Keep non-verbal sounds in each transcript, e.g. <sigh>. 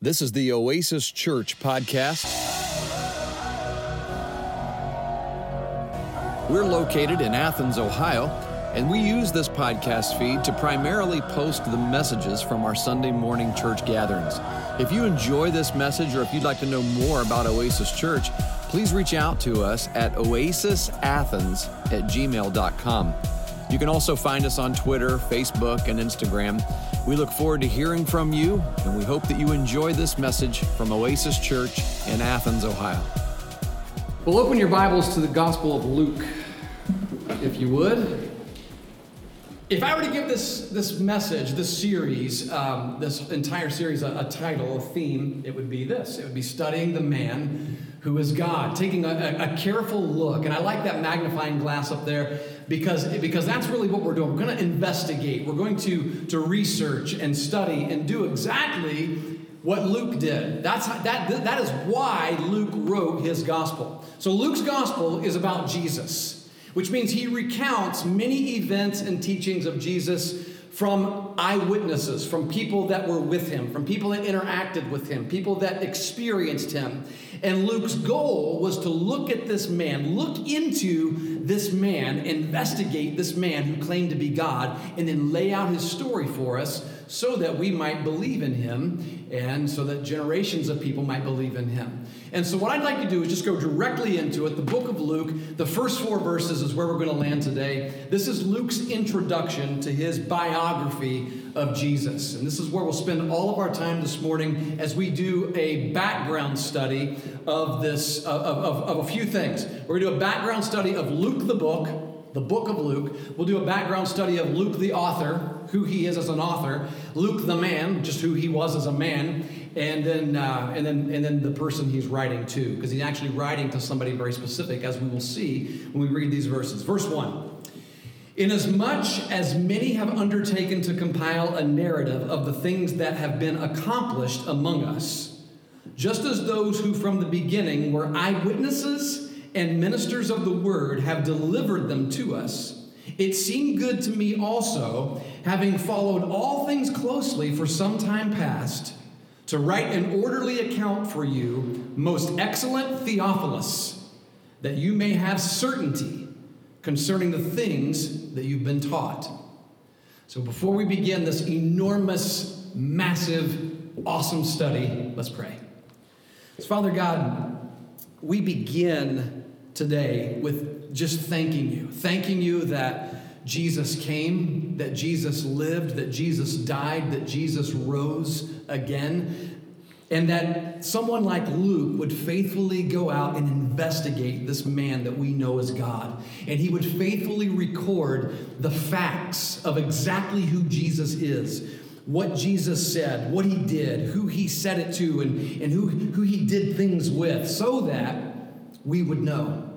This is the Oasis Church podcast. We're located in Athens, Ohio, and we use this podcast feed to primarily post the messages from our Sunday morning church gatherings. If you enjoy this message or if you'd like to know more about Oasis Church, please reach out to us at oasisathens at gmail.com. You can also find us on Twitter, Facebook, and Instagram. We look forward to hearing from you, and we hope that you enjoy this message from Oasis Church in Athens, Ohio. Well, open your Bibles to the Gospel of Luke, if you would. If I were to give this, this message, this series, um, this entire series, a, a, title, a theme, it would be this. It would be studying the man who is God, taking a, a, careful look. And I like that magnifying glass up there because, because that's really what we're doing. We're going to investigate, we're going to, to research and study and do exactly what Luke did. That's that, that is why Luke wrote his gospel. So Luke's gospel is about Jesus, which means he recounts many events and teachings of Jesus from eyewitnesses, from people that were with him, from people that interacted with him, people that experienced him. And Luke's goal was to look at this man, look into this man, investigate this man who claimed to be God, and then lay out his story for us so that we might believe in him and so that generations of people might believe in him. And so, what I'd like to do is just go directly into it. The book of Luke, the first four verses is where we're going to land today. This is Luke's introduction to his biography of Jesus. And this is where we'll spend all of our time this morning as we do a background study of this, of, of, of a few things. We're going to do a background study of Luke the book, the book of Luke. We'll do a background study of Luke the author, who he is as an author, Luke the man, just who he was as a man, and then uh, and then and then the person he's writing to, because he's actually writing to somebody very specific, as we will see when we read these verses. Verse one. Inasmuch as many have undertaken to compile a narrative of the things that have been accomplished among us, just as those who from the beginning were eyewitnesses and ministers of the word have delivered them to us, it seemed good to me also, having followed all things closely for some time past, to write an orderly account for you, most excellent Theophilus, that you may have certainty concerning the things that you've been taught. So before we begin this enormous, massive, awesome study, let's pray. So, Father God, we begin today with just thanking you, thanking you that Jesus came, that Jesus lived, that Jesus died, that Jesus rose again, and that someone like Luke would faithfully go out and investigate this man that we know as God. And he would faithfully record the facts of exactly who Jesus is, what Jesus said, what he did, who he said it to, and, and who, who he did things with, so that we would know.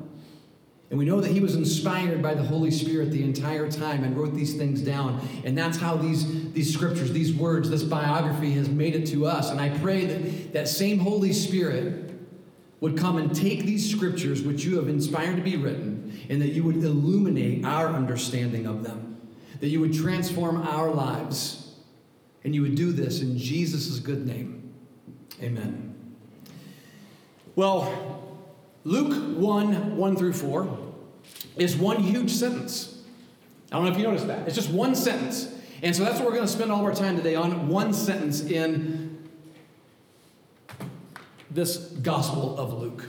And we know that he was inspired by the Holy Spirit the entire time and wrote these things down. And that's how these, these scriptures, these words, this biography has made it to us. And I pray that that same Holy Spirit would come and take these scriptures, which you have inspired to be written, and that you would illuminate our understanding of them, that you would transform our lives. And you would do this in Jesus' good name. Amen. Well, Luke 1 1 through 4 is one huge sentence. I don't know if you noticed that. It's just one sentence. And so that's what we're going to spend all of our time today on one sentence in this Gospel of Luke.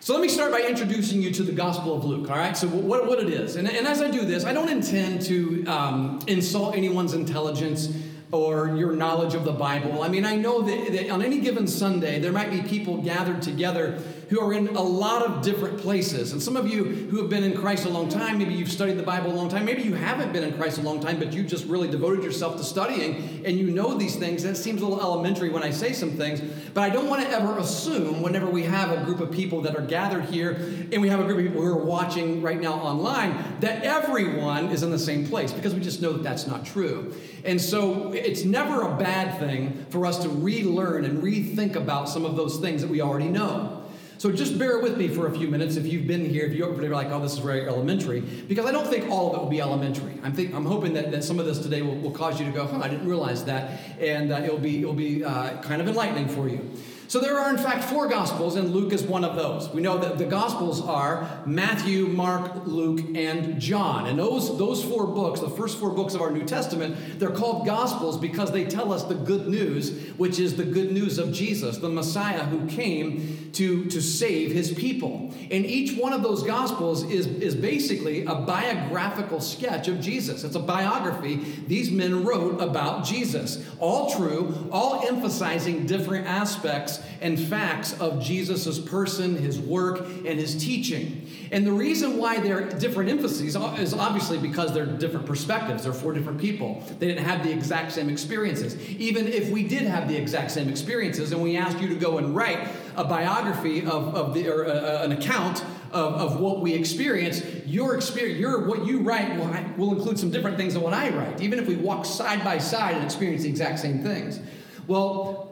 So let me start by introducing you to the Gospel of Luke, all right? So, what, what it is. And, and as I do this, I don't intend to um, insult anyone's intelligence or your knowledge of the Bible. I mean, I know that, that, on any given Sunday, there might be people gathered together who are in a lot of different places. And some of you who have been in Christ a long time, maybe you've studied the Bible a long time, maybe you haven't been in Christ a long time, but you've just really devoted yourself to studying and you know these things. That seems a little elementary when I say some things, but I don't want to ever assume whenever we have a group of people that are gathered here and we have a group of people who are watching right now online that everyone is in the same place because we just know that that's not true. And so it's never a bad thing for us to relearn and rethink about some of those things that we already know. So just bear with me for a few minutes if you've been here, if you're like, oh, this is very elementary, because I don't think all of it will be elementary. I'm, think, I'm hoping that, that some of this today will, will cause you to go, huh, I didn't realize that, and uh, it'll be, it'll be uh, kind of enlightening for you. So there are, in fact, four Gospels, and Luke is one of those. We know that the Gospels are Matthew, Mark, Luke, and John. And those, those four books, the first four books of our New Testament, they're called Gospels because they tell us the good news, which is the good news of Jesus, the Messiah who came to, to save his people. And each one of those Gospels is, is basically a biographical sketch of Jesus. It's a biography these men wrote about Jesus. All true, all emphasizing different aspects and facts of Jesus' person, his work, and his teaching. And the reason why they're different emphases is obviously because they're different perspectives. They're four different people. They didn't have the exact same experiences. Even if we did have the exact same experiences and we asked you to go and write a biography of, of the, or uh, uh an account of, of what we experience, your experience, your, what you write will, will include some different things than what I write, even if we walk side by side and experience the exact same things. Well,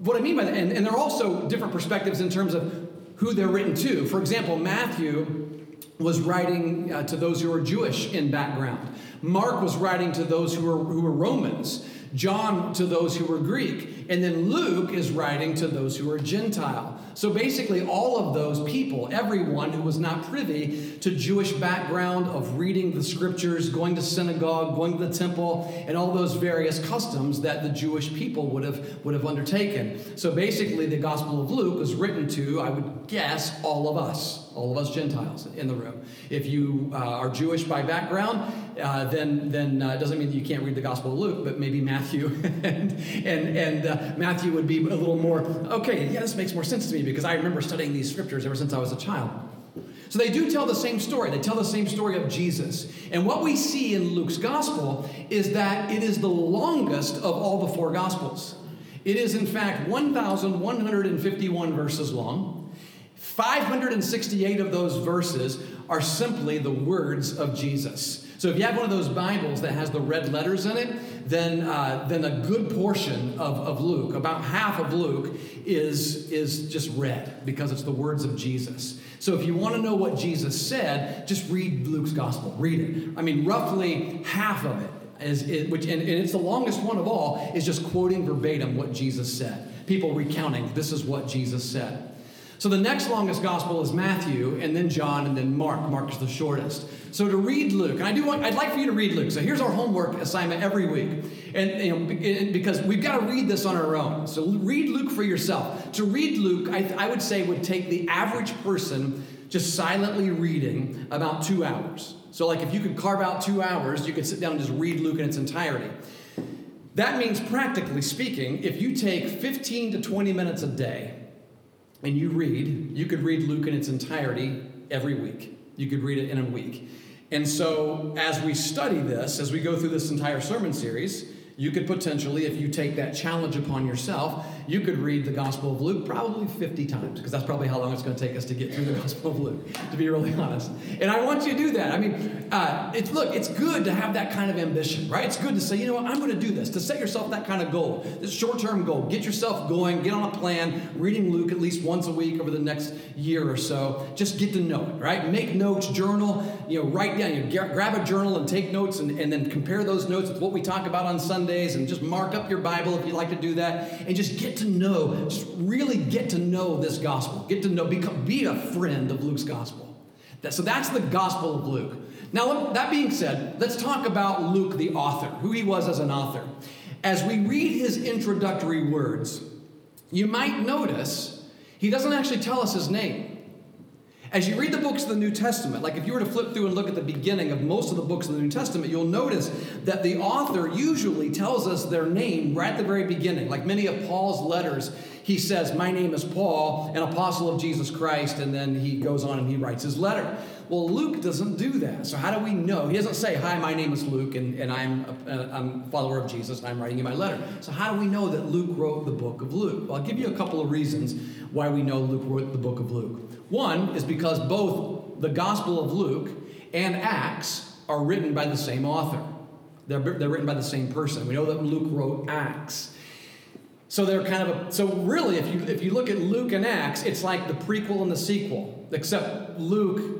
what I mean by that, and, and there are also different perspectives in terms of who they're written to. For example, Matthew was writing uh, to those who were Jewish in background. Mark was writing to those who were, who were Romans. John to those who were Greek. And then Luke is writing to those who are Gentile. So basically, all of those people, everyone who was not privy to Jewish background of reading the scriptures, going to synagogue, going to the temple, and all those various customs that the Jewish people would have, would have undertaken. So basically, the Gospel of Luke was written to, I would guess, all of us, all of us Gentiles in the room. If you uh, are Jewish by background, uh, then then uh, doesn't mean that you can't read the Gospel of Luke, but maybe Matthew <laughs> and and and uh, Matthew would be a little more okay. Yeah, this makes more sense to me because I remember studying these scriptures ever since I was a child. So they do tell the same story. They tell the same story of Jesus. And what we see in Luke's gospel is that it is the longest of all the four gospels. It is, in fact, 1,151 verses long. 568 of those verses are simply the words of Jesus. So if you have one of those Bibles that has the red letters in it, then, uh, then a good portion of, of Luke, about half of Luke, is, is just red because it's the words of Jesus. So if you want to know what Jesus said, just read Luke's gospel. Read it. I mean, roughly half of it is, it, which, and, and it's the longest one of all, is just quoting verbatim what Jesus said. People recounting, this is what Jesus said. So the next longest gospel is Matthew, and then John, and then Mark. Mark is the shortest. So to read Luke, and I do want, I'd like for you to read Luke. So here's our homework assignment every week, and you know, because we've got to read this on our own. So read Luke for yourself. To read Luke, I, I would say would take the average person just silently reading about two hours. So like if you could carve out two hours, you could sit down and just read Luke in its entirety. That means, practically speaking, if you take 15 to 20 minutes a day and you read, you could read Luke in its entirety every week. You could read it in a week. And so, as we study this, as we go through this entire sermon series, you could potentially, if you take that challenge upon yourself, you could read the Gospel of Luke probably 50 times, because that's probably how long it's going to take us to get through the <laughs> Gospel of Luke, to be really <laughs> honest. And I want you to do that. I mean, uh, it's look, it's good to have that kind of ambition, right? It's good to say, you know what, I'm going to do this, to set yourself that kind of goal, this short-term goal. Get yourself going, get on a plan, reading Luke at least once a week over the next year or so. Just get to know it, right? Make notes, journal, you know, write down, you know, grab a journal and take notes, and, and then compare those notes with what we talk about on Sundays and just mark up your Bible if you like to do that and just get to know, just really get to know this gospel. Get to know, become, be a friend of Luke's gospel. That, so that's the gospel of Luke. Now, that being said, let's talk about Luke, the author, who he was as an author. As we read his introductory words, you might notice he doesn't actually tell us his name. As you read the books of the New Testament, like if you were to flip through and look at the beginning of most of the books of the New Testament, you'll notice that the author usually tells us their name right at the very beginning. Like many of Paul's letters, he says, My name is Paul, an apostle of Jesus Christ, and then he goes on and he writes his letter. Well, Luke doesn't do that. So, how do we know? He doesn't say, Hi, my name is Luke, and, and I'm, a, I'm a follower of Jesus, and I'm writing you my letter. So, how do we know that Luke wrote the book of Luke? Well, I'll give you a couple of reasons why we know Luke wrote the book of Luke. One is because both the Gospel of Luke and Acts are written by the same author. They're, they're written by the same person. We know that Luke wrote Acts. So they're kind of a, so really, if you if you look at Luke and Acts, it's like the prequel and the sequel, except Luke.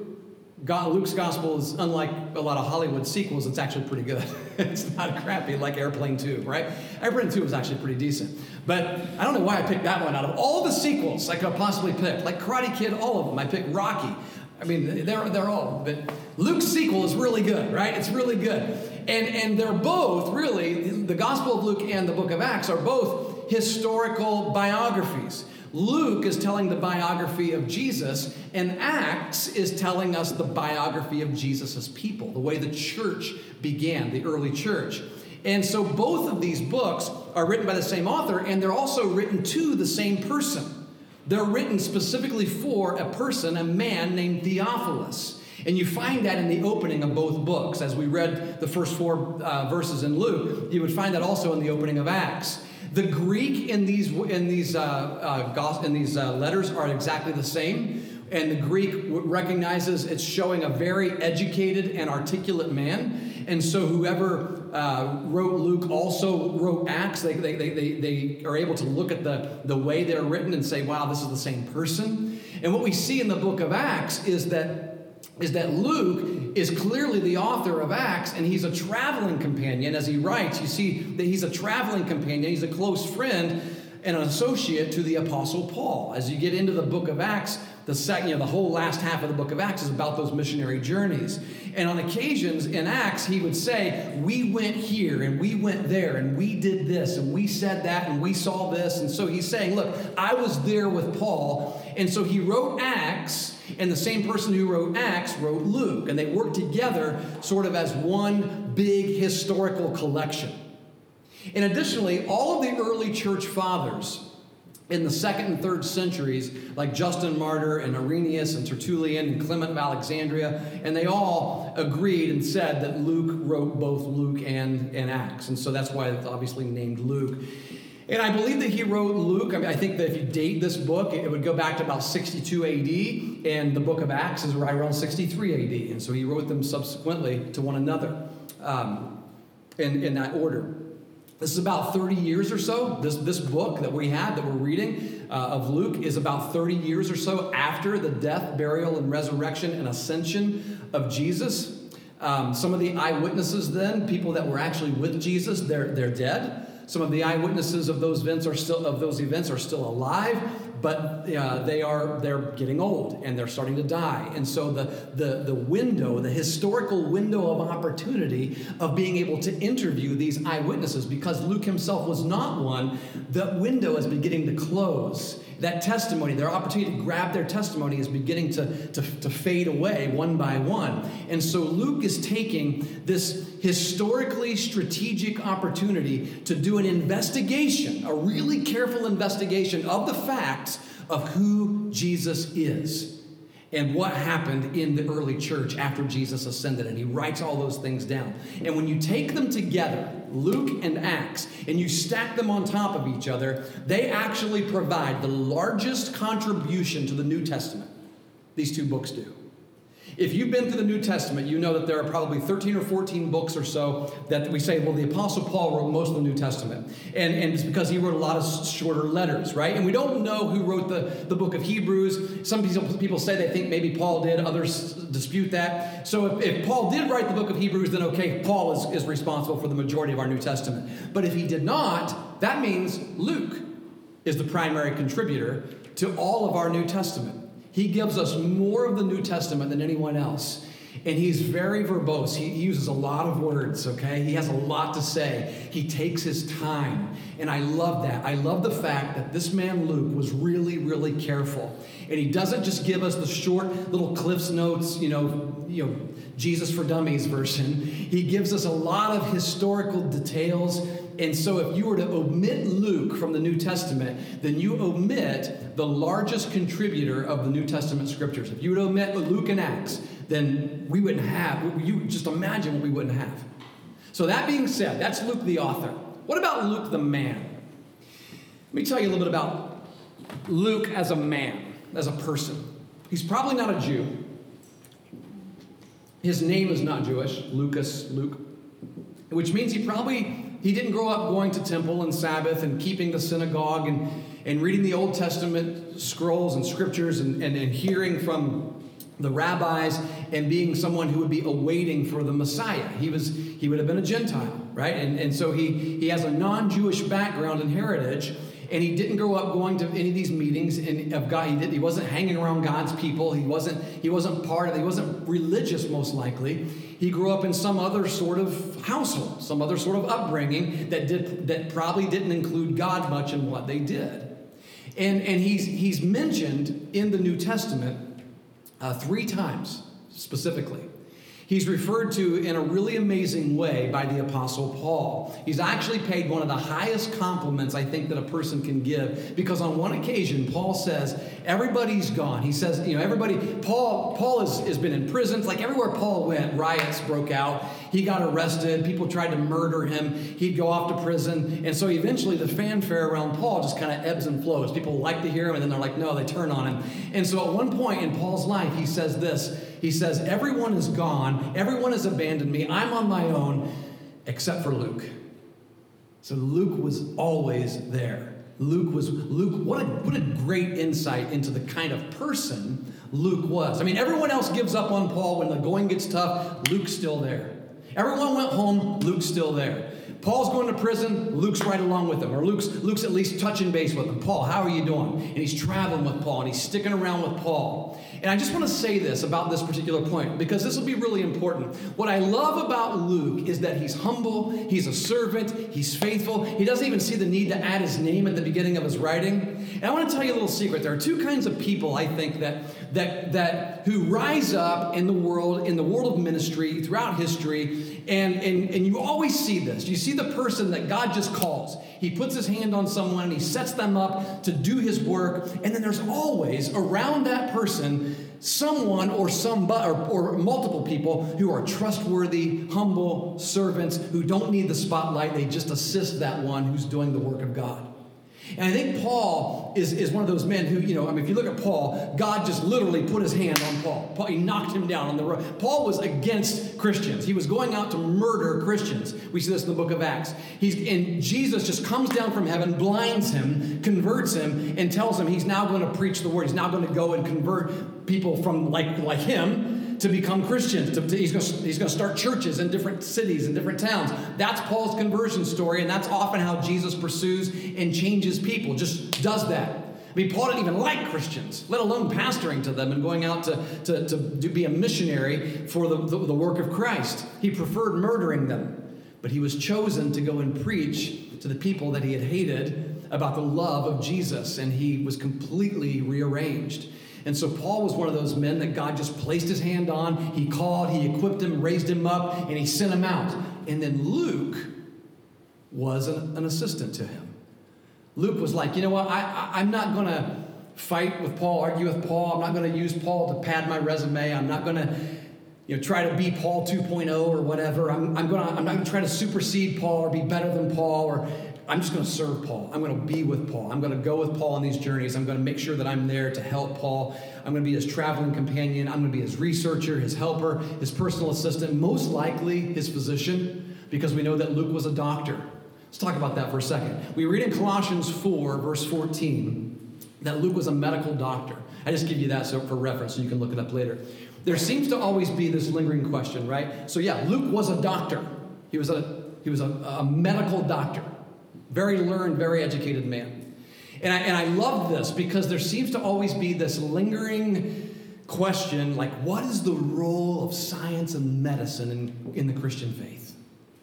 God, Luke's gospel is unlike a lot of Hollywood sequels. It's actually pretty good. <laughs> it's not crappy like Airplane Two, right? Airplane Two was actually pretty decent, but I don't know why I picked that one out of all the sequels I could possibly pick. Like Karate Kid, all of them. I picked Rocky. I mean, they're they're all. But Luke's sequel is really good, right? It's really good, and and they're both really the Gospel of Luke and the Book of Acts are both historical biographies. Luke is telling the biography of Jesus, and Acts is telling us the biography of Jesus' people, the way the church began, the early church. And so both of these books are written by the same author, and they're also written to the same person. They're written specifically for a person, a man named Theophilus. And you find that in the opening of both books. As we read the first four uh, verses in Luke, you would find that also in the opening of Acts. The Greek in these in these uh, uh, in these uh, letters are exactly the same, and the Greek recognizes it's showing a very educated and articulate man. And so, whoever uh, wrote Luke also wrote Acts. They, they, they, they, they are able to look at the, the way they're written and say, wow, this is the same person. And what we see in the book of Acts is that is that Luke is clearly the author of Acts and he's a traveling companion as he writes. You see that he's a traveling companion, he's a close friend and an associate to the apostle Paul. As you get into the book of Acts, the second, you know, the whole last half of the book of Acts is about those missionary journeys. And on occasions in Acts, he would say, We went here and we went there and we did this and we said that and we saw this. And so he's saying, Look, I was there with Paul. And so he wrote Acts and the same person who wrote Acts wrote Luke, and they worked together sort of as one big historical collection. And additionally, all of the early church fathers in the second and third centuries, like Justin Martyr and Irenaeus and Tertullian and Clement of Alexandria, and they all agreed and said that Luke wrote both Luke and, and Acts. And so that's why it's obviously named Luke. And I believe that he wrote Luke. I, mean, I think that if you date this book, it would go back to about 62 AD, and the book of Acts is right around 63 AD. And so he wrote them subsequently to one another um, in, in that order. This is about 30 years or so. This, this book that we have, that we're reading uh, of Luke, is about 30 years or so after the death, burial, and resurrection and ascension of Jesus. Um, some of the eyewitnesses, then, people that were actually with Jesus, they're, they're dead. Some of the eyewitnesses of those events are still of those events are still alive, but uh, they are they're getting old and they're starting to die. And so the, the the window, the historical window of opportunity of being able to interview these eyewitnesses, because Luke himself was not one, the window is beginning to close that testimony, their opportunity to grab their testimony is beginning to, to, to fade away one by one. And so Luke is taking this historically strategic opportunity to do an investigation, a really careful investigation of the facts of who Jesus is and what happened in the early church after Jesus ascended. And he writes all those things down. And when you take them together, Luke and Acts, and you stack them on top of each other, they actually provide the largest contribution to the New Testament. These two books do. If you've been through the New Testament, you know that there are probably 13 or 14 books or so that we say, well, the Apostle Paul wrote most of the New Testament. And, and it's because he wrote a lot of shorter letters, right? And we don't know who wrote the, the book of Hebrews. Some people, say they think maybe Paul did, others dispute that. So if, if Paul did write the book of Hebrews, then okay, Paul is, is responsible for the majority of our New Testament. But if he did not, that means Luke is the primary contributor to all of our New Testament. He gives us more of the New Testament than anyone else. And he's very verbose. He uses a lot of words, okay? He has a lot to say. He takes his time. And I love that. I love the fact that this man, Luke, was really, really careful. And he doesn't just give us the short little Cliff's Notes, you know, you know, Jesus for Dummies version. He gives us a lot of historical details and so, if you were to omit Luke from the New Testament, then you omit the largest contributor of the New Testament scriptures. If you would omit Luke and Acts, then we wouldn't have, you just imagine what we wouldn't have. So, that being said, that's Luke the author. What about Luke the man? Let me tell you a little bit about Luke as a man, as a person. He's probably not a Jew. His name is not Jewish, Lucas, Luke, which means he probably He didn't grow up going to temple and Sabbath and keeping the synagogue and, and reading the Old Testament scrolls and scriptures and, and, and hearing from the rabbis and being someone who would be awaiting for the Messiah. He was he would have been a Gentile, right? And, and so he he has a non-Jewish background and heritage, and he didn't grow up going to any of these meetings and of God. He, did, he wasn't hanging around God's people. He wasn't he wasn't part of. It. He wasn't religious, most likely. He grew up in some other sort of household, some other sort of upbringing that did that probably didn't include God much in what they did. And, and he's, he's mentioned in the New Testament uh, three times specifically. He's referred to in a really amazing way by the Apostle Paul. He's actually paid one of the highest compliments I think that a person can give because on one occasion, Paul says, Everybody's gone. He says, You know, everybody, Paul, Paul has, has been in prison. It's like everywhere Paul went, riots broke out. He got arrested. People tried to murder him. He'd go off to prison. And so eventually the fanfare around Paul just kind of ebbs and flows. People like to hear him, and then they're like, No, they turn on him. And so at one point in Paul's life, he says this he says, Everyone is gone, everyone has abandoned me, I'm on my own, except for Luke. So Luke was always there. Luke was, Luke, what a, what a great insight into the kind of person Luke was. I mean, everyone else gives up on Paul when the going gets tough, Luke's still there. Everyone went home, Luke's still there. Paul's going to prison, Luke's right along with him, or Luke's, Luke's at least touching base with him. Paul, how are you doing? And he's traveling with Paul, and he's sticking around with Paul. And I just want to say this about this particular point because this will be really important. What I love about Luke is that he's humble, he's a servant, he's faithful. He doesn't even see the need to add his name at the beginning of his writing. And I want to tell you a little secret. There are two kinds of people I think that that that who rise up in the world, in the world of ministry throughout history, and, and, and you always see this. You see the person that God just calls. He puts his hand on someone and he sets them up to do his work. And then there's always around that person someone or some or, or multiple people who are trustworthy, humble servants who don't need the spotlight. They just assist that one who's doing the work of God. And I think Paul is, is one of those men who, you know, I mean, if you look at Paul, God just literally put his hand on Paul. Paul he knocked him down on the road. Paul was against Christians. He was going out to murder Christians. We see this in the book of Acts. He's, and Jesus just comes down from heaven, blinds him, converts him, and tells him he's now going to preach the word. He's now going to go and convert people from like, like him to become Christians. To, to, he's going to start churches in different cities and different towns. That's Paul's conversion story, and that's often how Jesus pursues and changes people, just does that. I mean, Paul didn't even like Christians, let alone pastoring to them and going out to, to, to, to be a missionary for the, the, the work of Christ. He preferred murdering them. But he was chosen to go and preach to the people that he had hated about the love of Jesus, and he was completely rearranged. And so Paul was one of those men that God just placed his hand on. He called, he equipped him, raised him up, and he sent him out. And then Luke was an, an assistant to him. Luke was like, you know what, I, I, am not going to fight with Paul, argue with Paul. I'm not going to use Paul to pad my resume. I'm not going to you know, try to be Paul 2.0 or whatever. I'm, I'm, gonna, I'm not going to try to supersede Paul or be better than Paul or I'm just going to serve Paul. I'm going to be with Paul. I'm going to go with Paul on these journeys. I'm going to make sure that I'm there to help Paul. I'm going to be his traveling companion. I'm going to be his researcher, his helper, his personal assistant, most likely his physician, because we know that Luke was a doctor. Let's talk about that for a second. We read in Colossians 4, verse 14, that Luke was a medical doctor. I just give you that so for reference so you can look it up later. There seems to always be this lingering question, right? So yeah, Luke was a doctor. He was a he was a, a medical doctor. Very learned, very educated man. And I, and I love this because there seems to always be this lingering question like, what is the role of science and medicine in, in the Christian faith?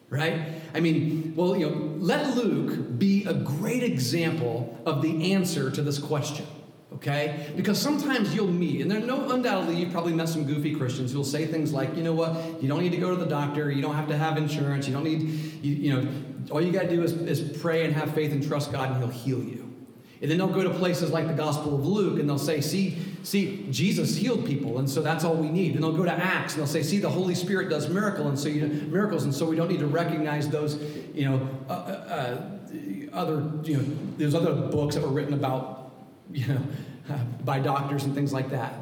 Right? I mean, well, you know, let Luke be a great example of the answer to this question okay? Because sometimes you'll meet, and there no undoubtedly you've probably met some goofy Christians who'll say things like, you know what, you don't need to go to the doctor, you don't have to have insurance, you don't need, you, you know, all you got to do is, is pray and have faith and trust God, and He'll heal you. And then they'll go to places like the Gospel of Luke and they'll say, see, see, Jesus healed people, and so that's all we need. And they'll go to Acts and they'll say, see, the Holy Spirit does miracle, and so you know, miracles, and so we don't need to recognize those, you know, uh, uh, uh other, you know, there's other books that were written about, you know, <laughs> by doctors and things like that.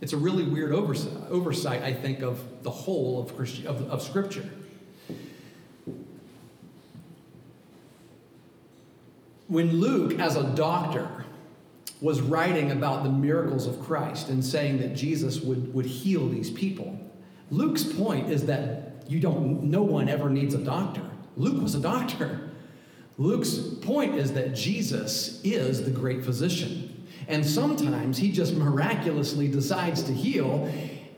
It's a really weird oversight, oversight I think, of the whole of, Christi- of, of Scripture. When Luke, as a doctor, was writing about the miracles of Christ and saying that Jesus would, would heal these people, Luke's point is that you don't, no one ever needs a doctor. Luke was a doctor. Luke's point is that Jesus is the great physician. And sometimes he just miraculously decides to heal,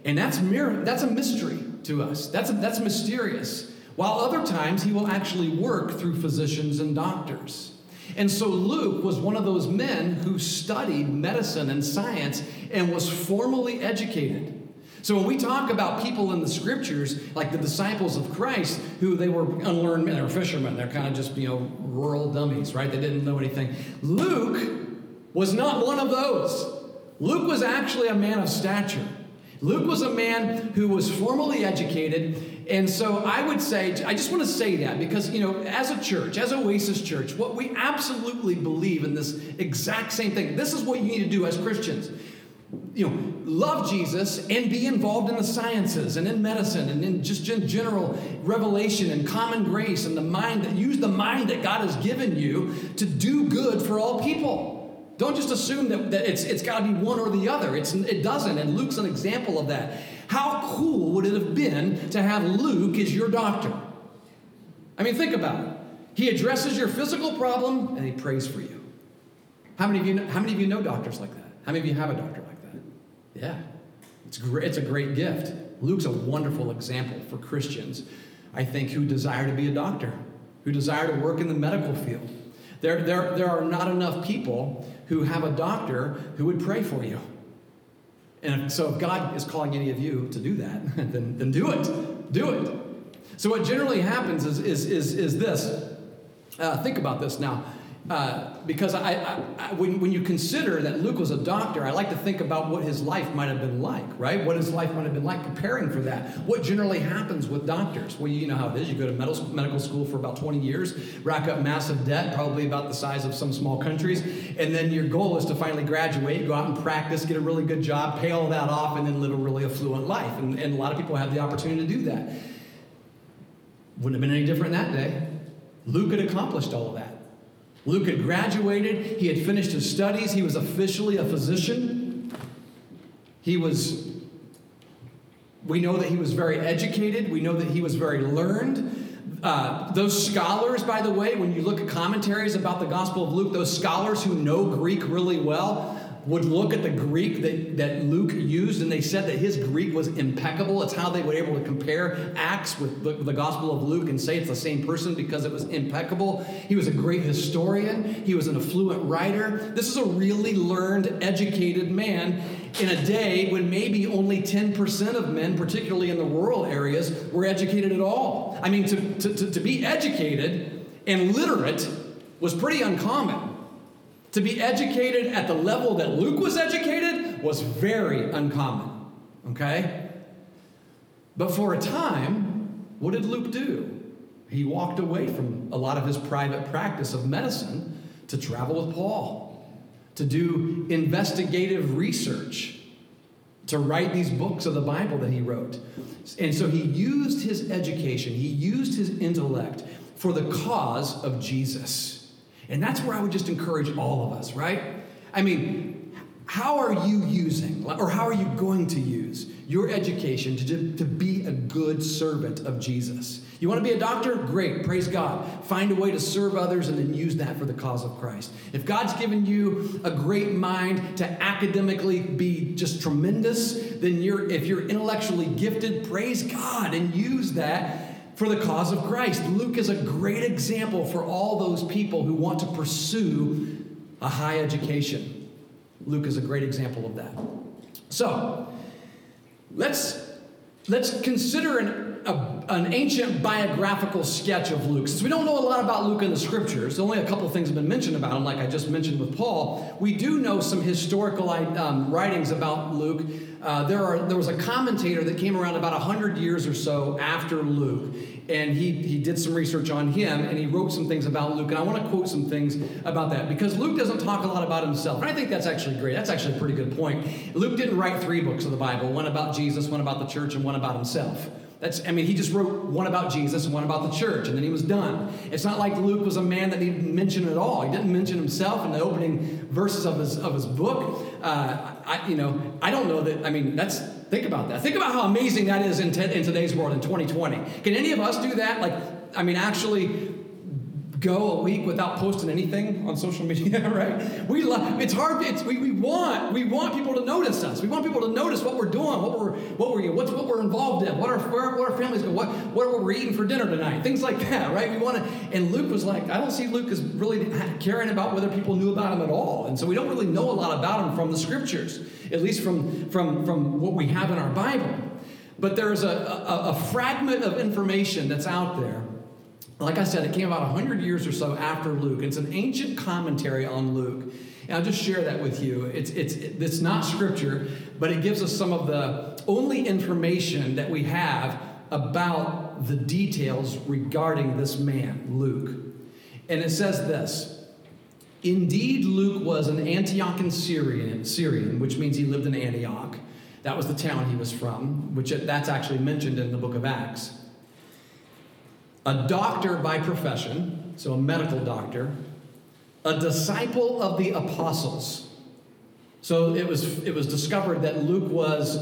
and that's, mir- that's a mystery to us. That's, a, that's mysterious. While other times he will actually work through physicians and doctors. And so Luke was one of those men who studied medicine and science and was formally educated. So when we talk about people in the scriptures, like the disciples of Christ, who they were unlearned men, or fishermen, they're kind of just, you know, rural dummies, right? They didn't know anything. Luke was not one of those. Luke was actually a man of stature. Luke was a man who was formally educated. And so I would say, I just want to say that because, you know, as a church, as Oasis Church, what we absolutely believe in this exact same thing. This is what you need to do as Christians you know, love Jesus and be involved in the sciences and in medicine and in just in general revelation and common grace and the mind that use the mind that God has given you to do good for all people. Don't just assume that, that it's, it's got to be one or the other. It's, it doesn't, and Luke's an example of that. How cool would it have been to have Luke as your doctor? I mean, think about it. He addresses your physical problem and he prays for you. How many of you know, how many of you know doctors like that? How many of you have a doctor like that? yeah, it's, great, it's a great gift. Luke's a wonderful example for Christians, I think, who desire to be a doctor, who desire to work in the medical field. There, there, there are not enough people who have a doctor who would pray for you. And so, if God is calling any of you to do that, <laughs> then, then do it. Do it. So, what generally happens is, is, is, is this. Uh, think about this now. Uh, because I, I, I, when, when you consider that Luke was a doctor, I like to think about what his life might have been like, right? What his life might have been like preparing for that. What generally happens with doctors? Well, you know how it is. You go to medical, school for about 20 years, rack up massive debt, probably about the size of some small countries, and then your goal is to finally graduate, go out and practice, get a really good job, pay all that off, and then live a really affluent life. And, and a lot of people have the opportunity to do that. Wouldn't have been any different that day. Luke had accomplished all of that. Luke had graduated, he had finished his studies, he was officially a physician. He was, we know that he was very educated, we know that he was very learned. Uh, those scholars, by the way, when you look at commentaries about the Gospel of Luke, those scholars who know Greek really well, would look at the Greek that, that Luke used, and they said that his Greek was impeccable. It's how they were able to compare Acts with the, the, Gospel of Luke and say it's the same person because it was impeccable. He was a great historian, he was an affluent writer. This is a really learned, educated man in a day when maybe only 10% of men, particularly in the rural areas, were educated at all. I mean, to, to, to, to be educated and literate was pretty uncommon. To be educated at the level that Luke was educated was very uncommon. Okay? But for a time, what did Luke do? He walked away from a lot of his private practice of medicine to travel with Paul, to do investigative research, to write these books of the Bible that he wrote. And so he used his education, he used his intellect for the cause of Jesus. And that's where I would just encourage all of us, right? I mean, how are you using, or how are you going to use your education to, to be a good servant of Jesus? You want to be a doctor? Great, praise God. Find a way to serve others and then use that for the cause of Christ. If God's given you a great mind to academically be just tremendous, then you're if you're intellectually gifted, praise God and use that for the cause of Christ. Luke is a great example for all those people who want to pursue a high education. Luke is a great example of that. So, let's, let's consider an, a, an ancient biographical sketch of Luke. Since we don't know a lot about Luke in the scriptures, only a couple things have been mentioned about him, like I just mentioned with Paul. We do know some historical um, writings about Luke. Uh, there, are, there was a commentator that came around about 100 years or so after Luke, and he, he did some research on him, and he wrote some things about Luke. And I want to quote some things about that because Luke doesn't talk a lot about himself. And I think that's actually great. That's actually a pretty good point. Luke didn't write three books of the Bible one about Jesus, one about the church, and one about himself. That's, I mean, he just wrote one about Jesus and one about the church, and then he was done. It's not like Luke was a man that didn't mention at all. He didn't mention himself in the opening verses of his, of his book. Uh, I, you know, I don't know that, I mean, that's, think about that. Think about how amazing that is in, te- in today's world in 2020. Can any of us do that? Like, I mean, actually go a week without posting anything on social media, <laughs> right? We love, it's hard, it's, we, we want, we want people to notice us. We want people to notice what we're doing, what we're, what we're, what's, what we're involved in, what our, what our families what, what we're eating for dinner tonight, things like that, right? We want to, and Luke was like, I don't see Luke as really caring about whether people knew about him at all. And so we don't really know a lot about him from the scriptures, at least from, from, from what we have in our Bible. But there's a, a, a fragment of information that's out there like I said, it came about 100 years or so after Luke. It's an ancient commentary on Luke. And I'll just share that with you. It's, it's, it's not scripture, but it gives us some of the only information that we have about the details regarding this man, Luke. And it says this Indeed, Luke was an Antiochian Syrian, Syrian, which means he lived in Antioch. That was the town he was from, which that's actually mentioned in the book of Acts a doctor by profession, so a medical doctor, a disciple of the apostles. So it was, it was discovered that Luke was,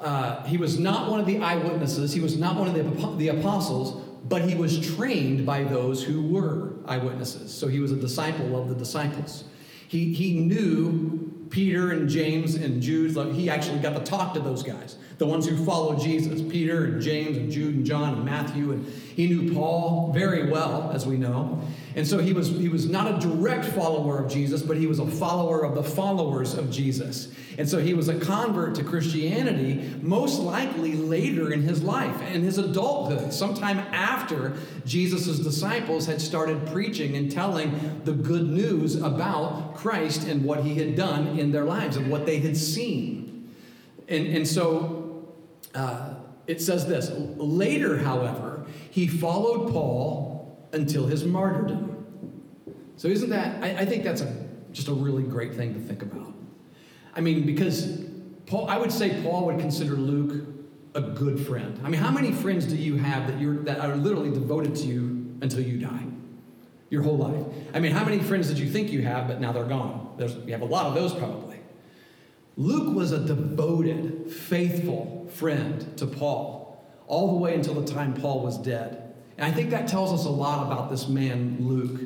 uh, he was not one of the eyewitnesses, he was not one of the, the apostles, but he was trained by those who were eyewitnesses. So he was a disciple of the disciples. He, he knew Peter and James and Jude. He actually got to talk to those guys, the ones who followed Jesus Peter and James and Jude and John and Matthew. And he knew Paul very well, as we know. And so he was, he was not a direct follower of Jesus, but he was a follower of the followers of Jesus. And so he was a convert to Christianity, most likely later in his life, in his adulthood, sometime after Jesus' disciples had started preaching and telling the good news about Christ and what he had done in their lives and what they had seen. And, and so uh, it says this later, however, he followed Paul until his martyrdom. So, isn't that, I, I think that's a, just a really great thing to think about. I mean, because Paul, I would say Paul would consider Luke a good friend. I mean, how many friends do you have that, you're, that are literally devoted to you until you die? Your whole life. I mean, how many friends did you think you have, but now they're gone? There's, you have a lot of those probably. Luke was a devoted, faithful friend to Paul, all the way until the time Paul was dead. And I think that tells us a lot about this man, Luke.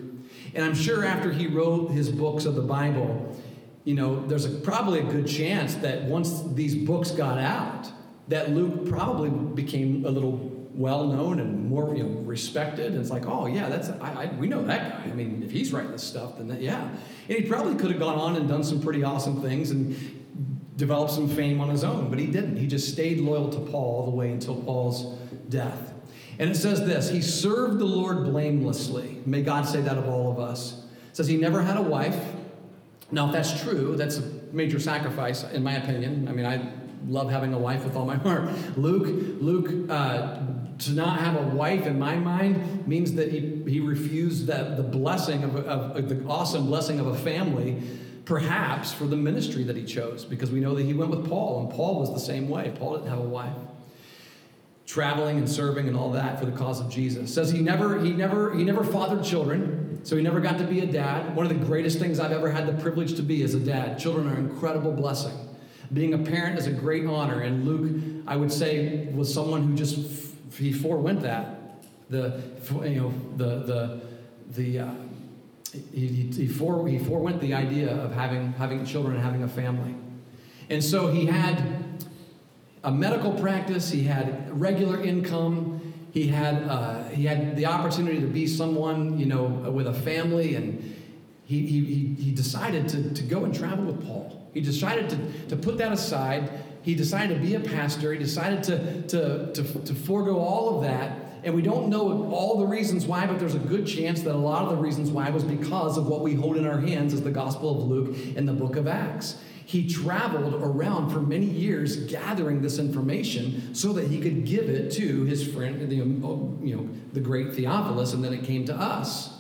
And I'm sure after he wrote his books of the Bible, you know, there's a, probably a good chance that once these books got out, that Luke probably became a little well known and more you know respected. And it's like, oh yeah, that's I, I, we know that guy. I mean, if he's writing this stuff, then that, yeah. And he probably could have gone on and done some pretty awesome things and developed some fame on his own, but he didn't. He just stayed loyal to Paul all the way until Paul's death. And it says this He served the Lord blamelessly. May God say that of all of us. It says he never had a wife. Now, if that's true, that's a major sacrifice, in my opinion. I mean, I love having a wife with all my <laughs> heart. Luke, Luke, uh, to not have a wife, in my mind, means that he, he refused that the blessing of, of, of the awesome blessing of a family perhaps for the ministry that he chose, because we know that he went with Paul, and Paul was the same way. Paul didn't have a wife. Traveling and serving and all that for the cause of Jesus. Says he never, he never, he never fathered children, so he never got to be a dad. One of the greatest things I've ever had the privilege to be is a dad. Children are an incredible blessing. Being a parent is a great honor, and Luke, I would say, was someone who just he forewent that. The you know the the the uh, he, he, fore, he forewent the idea of having having children and having a family, and so he had a medical practice. He had regular income. He had uh, he had the opportunity to be someone you know with a family, and he he he decided to to go and travel with Paul. He decided to, to put that aside. He decided to be a pastor. He decided to, to, to, to forego all of that. And we don't know all the reasons why, but there's a good chance that a lot of the reasons why was because of what we hold in our hands as the Gospel of Luke and the book of Acts. He traveled around for many years gathering this information so that he could give it to his friend, the, you know, the great Theophilus, and then it came to us.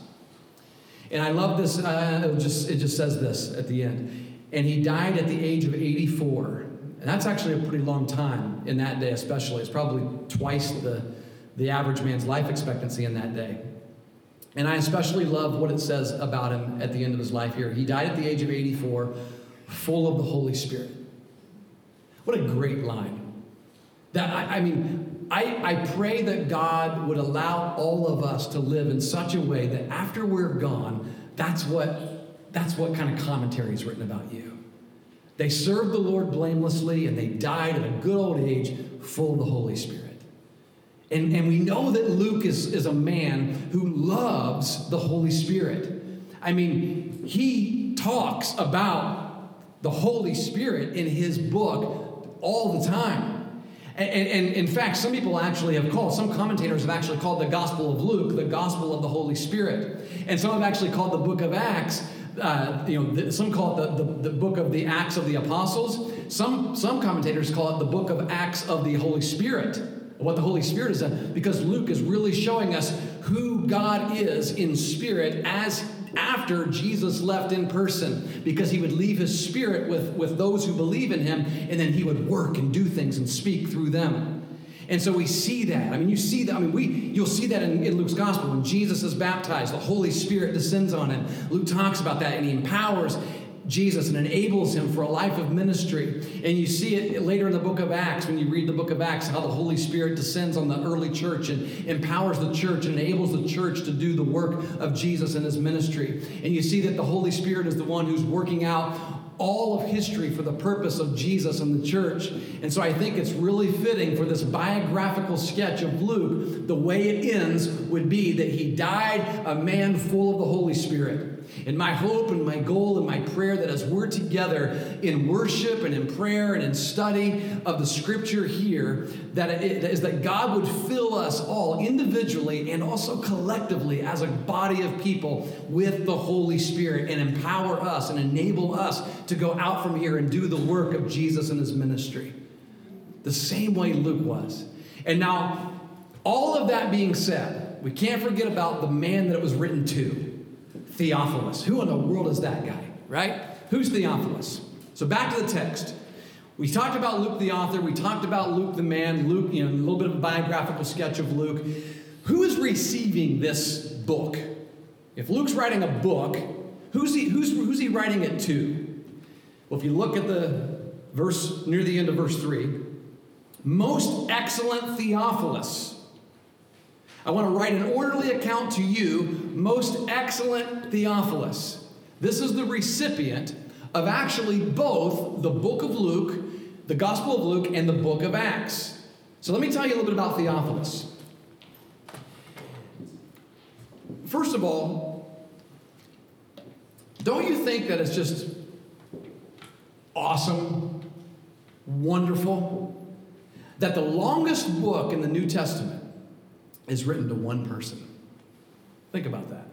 And I love this, uh, it, just, it just says this at the end and he died at the age of 84. And that's actually a pretty long time in that day, especially. It's probably twice the, the average man's life expectancy in that day. And I especially love what it says about him at the end of his life here. He died at the age of 84, full of the Holy Spirit. What a great line. That I, I mean, I, I pray that God would allow all of us to live in such a way that after we're gone, that's what that's what kind of commentary is written about you. They served the Lord blamelessly and they died at a good old age, full of the Holy Spirit. And, and we know that Luke is, is a man who loves the Holy Spirit. I mean, he talks about the Holy Spirit in his book all the time. And, and, and, in fact, some people actually have called, some commentators have actually called the Gospel of Luke the Gospel of the Holy Spirit. And some have actually called the book of Acts uh, you know, some call it the, the, the, book of the Acts of the Apostles. Some, some commentators call it the book of Acts of the Holy Spirit, what the Holy Spirit has done, because Luke is really showing us who God is in spirit as after Jesus left in person, because he would leave his spirit with, with those who believe in him, and then he would work and do things and speak through them. And so we see that. I mean, you see that. I mean, we you'll see that in, in Luke's gospel when Jesus is baptized, the Holy Spirit descends on him. Luke talks about that, and he empowers Jesus and enables him for a life of ministry. And you see it later in the book of Acts, when you read the book of Acts, how the Holy Spirit descends on the early church and empowers the church and enables the church to do the work of Jesus and his ministry. And you see that the Holy Spirit is the one who's working out all of history for the purpose of Jesus and the church. And so I think it's really fitting for this biographical sketch of Luke, the way it ends would be that he died a man full of the Holy Spirit. And my hope and my goal and my prayer that as we're together in worship and in prayer and in study of the scripture here, that that God would fill us all individually and also collectively as a body of people with the Holy Spirit and empower us and enable us to go out from here and do the work of Jesus and his ministry. The same way Luke was. And now, all of that being said, we can't forget about the man that it was written to. Theophilus. Who in the world is that guy, right? Who's Theophilus? So back to the text. We talked about Luke the author, we talked about Luke the man, Luke, you know, a little bit of a biographical sketch of Luke. Who is receiving this book? If Luke's writing a book, who's he, who's, who's he writing it to? Well, if you look at the verse near the end of verse 3, most excellent Theophilus. I want to write an orderly account to you, most excellent Theophilus. This is the recipient of actually both the book of Luke, the Gospel of Luke, and the book of Acts. So let me tell you a little bit about Theophilus. First of all, don't you think that it's just awesome, wonderful, that the longest book in the New Testament is written to one person. Think about that.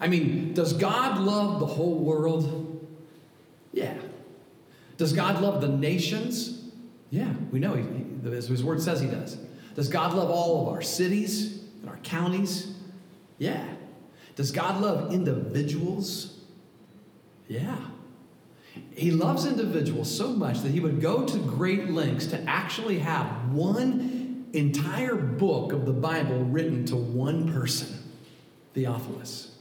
I mean, does God love the whole world? Yeah. Does God love the nations? Yeah, we know he, he, his word says he does. Does God love all of our cities and our counties? Yeah. Does God love individuals? Yeah. He loves individuals so much that he would go to great lengths to actually have one entire book of the Bible written to one person, Theophilus.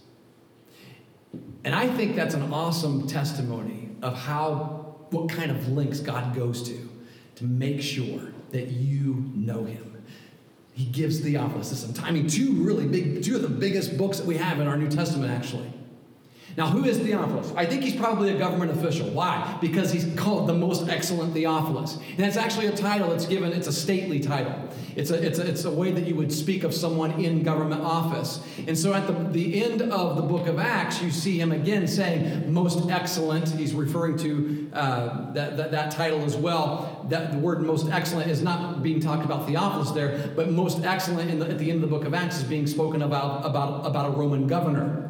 And I think that's an awesome testimony of how, what kind of links God goes to to make sure that you know him. He gives Theophilus this. I mean, two really big, two of the biggest books that we have in our New Testament, actually. Now, who is Theophilus? I think he's probably a government official. Why? Because he's called the most excellent Theophilus. And it's actually a title that's given, it's a stately title. It's a, it's a, it's a way that you would speak of someone in government office. And so at the, the end of the book of Acts, you see him again saying, most excellent. He's referring to uh, that, that, that title as well. That the word most excellent is not being talked about Theophilus there, but most excellent the, at the end of the book of Acts is being spoken about, about, about a Roman governor.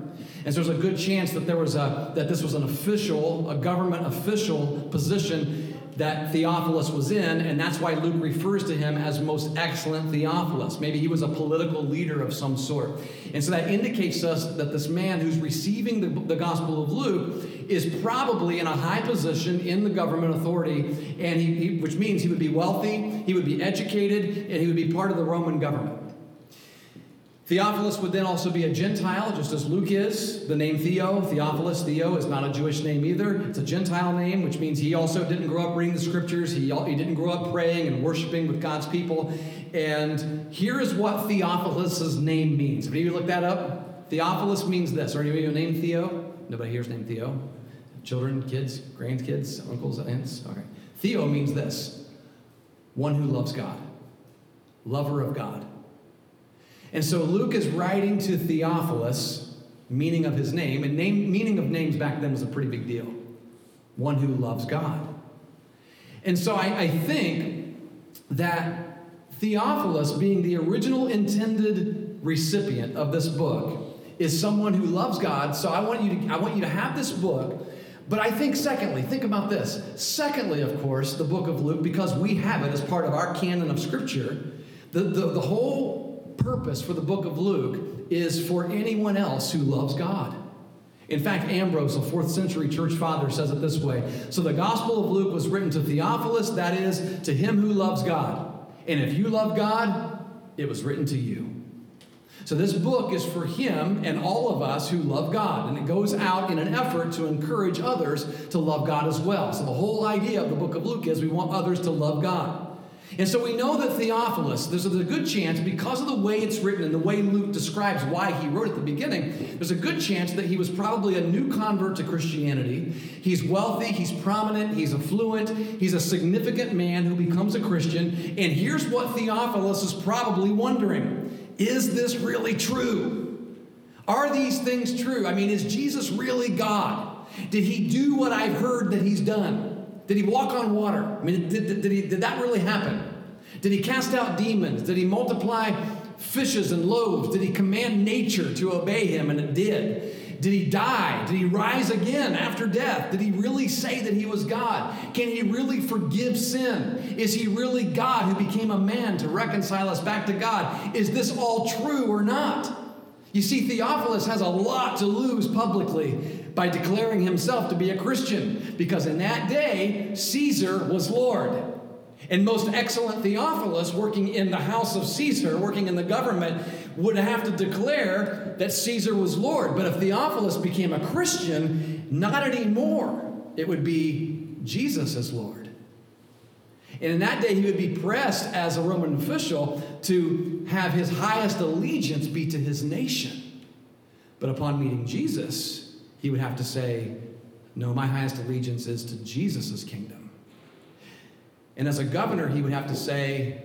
And so there's a good chance that there was a that this was an official, a government official position that Theophilus was in, and that's why Luke refers to him as most excellent Theophilus. Maybe he was a political leader of some sort. And so that indicates to us that this man who's receiving the, the Gospel of Luke is probably in a high position in the government authority, and he, he, which means he would be wealthy, he would be educated, and he would be part of the Roman government. Theophilus would then also be a Gentile, just as Luke is. The name Theo, Theophilus, Theo, is not a Jewish name either. It's a Gentile name, which means he also didn't grow up reading the scriptures. He, he didn't grow up praying and worshiping with God's people. And here is what Theophilus' name means. Have you looked that up? Theophilus means this. Or anybody name Theo? Nobody here's named Theo. Children, kids, grandkids, uncles, aunts. Okay. Theo means this one who loves God, lover of God. And so Luke is writing to Theophilus, meaning of his name, and name, meaning of names back then was a pretty big deal. One who loves God. And so I, I think that Theophilus, being the original intended recipient of this book, is someone who loves God. So I want you to, I want you to have this book. But I think, secondly, think about this. Secondly, of course, the book of Luke, because we have it as part of our canon of Scripture, the, the, the whole purpose for the book of Luke is for anyone else who loves God. In fact, Ambrose, a fourth century church father, says it this way So the Gospel of Luke was written to Theophilus, that is, to him who loves God. And if you love God, it was written to you. So this book is for him and all of us who love God. And it goes out in an effort to encourage others to love God as well. So the whole idea of the book of Luke is we want others to love God. And so we know that Theophilus, there's a good chance, because of the way it's written and the way Luke describes why he wrote at the beginning, there's a good chance that he was probably a new convert to Christianity. He's wealthy, he's prominent, he's affluent, he's a significant man who becomes a Christian. And here's what Theophilus is probably wondering Is this really true? Are these things true? I mean, is Jesus really God? Did he do what I've heard that he's done? Did he walk on water? I mean, did, did, did, he, did that really happen? Did he cast out demons? Did he multiply fishes and loaves? Did he command nature to obey him? And it did. Did he die? Did he rise again after death? Did he really say that he was God? Can he really forgive sin? Is he really God who became a man to reconcile us back to God? Is this all true or not? You see, Theophilus has a lot to lose publicly by declaring himself to be a Christian, because in that day, Caesar was Lord. And most excellent Theophilus, working in the house of Caesar, working in the government, would have to declare that Caesar was Lord. But if Theophilus became a Christian, not anymore. It would be Jesus as Lord. And in that day, he would be pressed as a Roman official to have his highest allegiance be to his nation. But upon meeting Jesus, he would have to say, No, my highest allegiance is to Jesus' kingdom. And as a governor, he would have to say,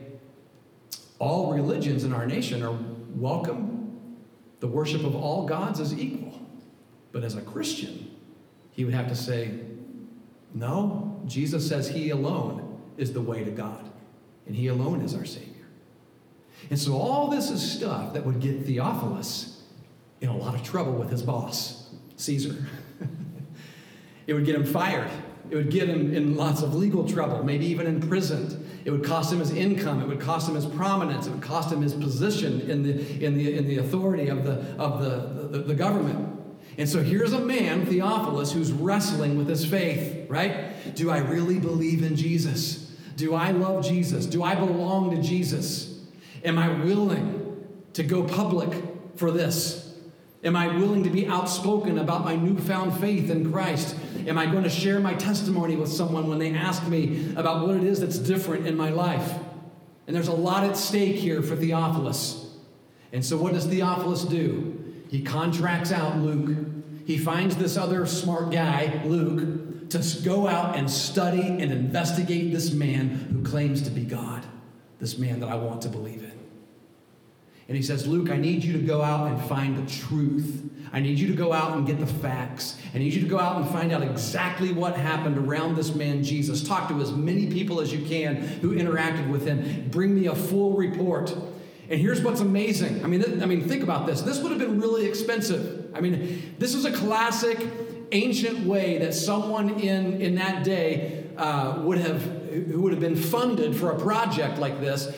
All religions in our nation are welcome. The worship of all gods is equal. But as a Christian, he would have to say, No, Jesus says he alone is the way to God, and he alone is our Savior. And so, all this is stuff that would get Theophilus in a lot of trouble with his boss. Caesar. <laughs> it would get him fired. It would get him in lots of legal trouble, maybe even imprisoned. It would cost him his income. It would cost him his prominence. It would cost him his position in the, in the, in the authority of, the, of the, the, the government. And so here's a man, Theophilus, who's wrestling with his faith, right? Do I really believe in Jesus? Do I love Jesus? Do I belong to Jesus? Am I willing to go public for this? Am I willing to be outspoken about my newfound faith in Christ? Am I going to share my testimony with someone when they ask me about what it is that's different in my life? And there's a lot at stake here for Theophilus. And so, what does Theophilus do? He contracts out Luke. He finds this other smart guy, Luke, to go out and study and investigate this man who claims to be God, this man that I want to believe in. And he says, Luke, I need you to go out and find the truth. I need you to go out and get the facts. I need you to go out and find out exactly what happened around this man, Jesus. Talk to as many people as you can who interacted with him. Bring me a full report. And here's what's amazing. I mean, I mean, think about this. This would have been really expensive. I mean, this is a classic ancient way that someone in, in that day uh, would have, who would have been funded for a project like this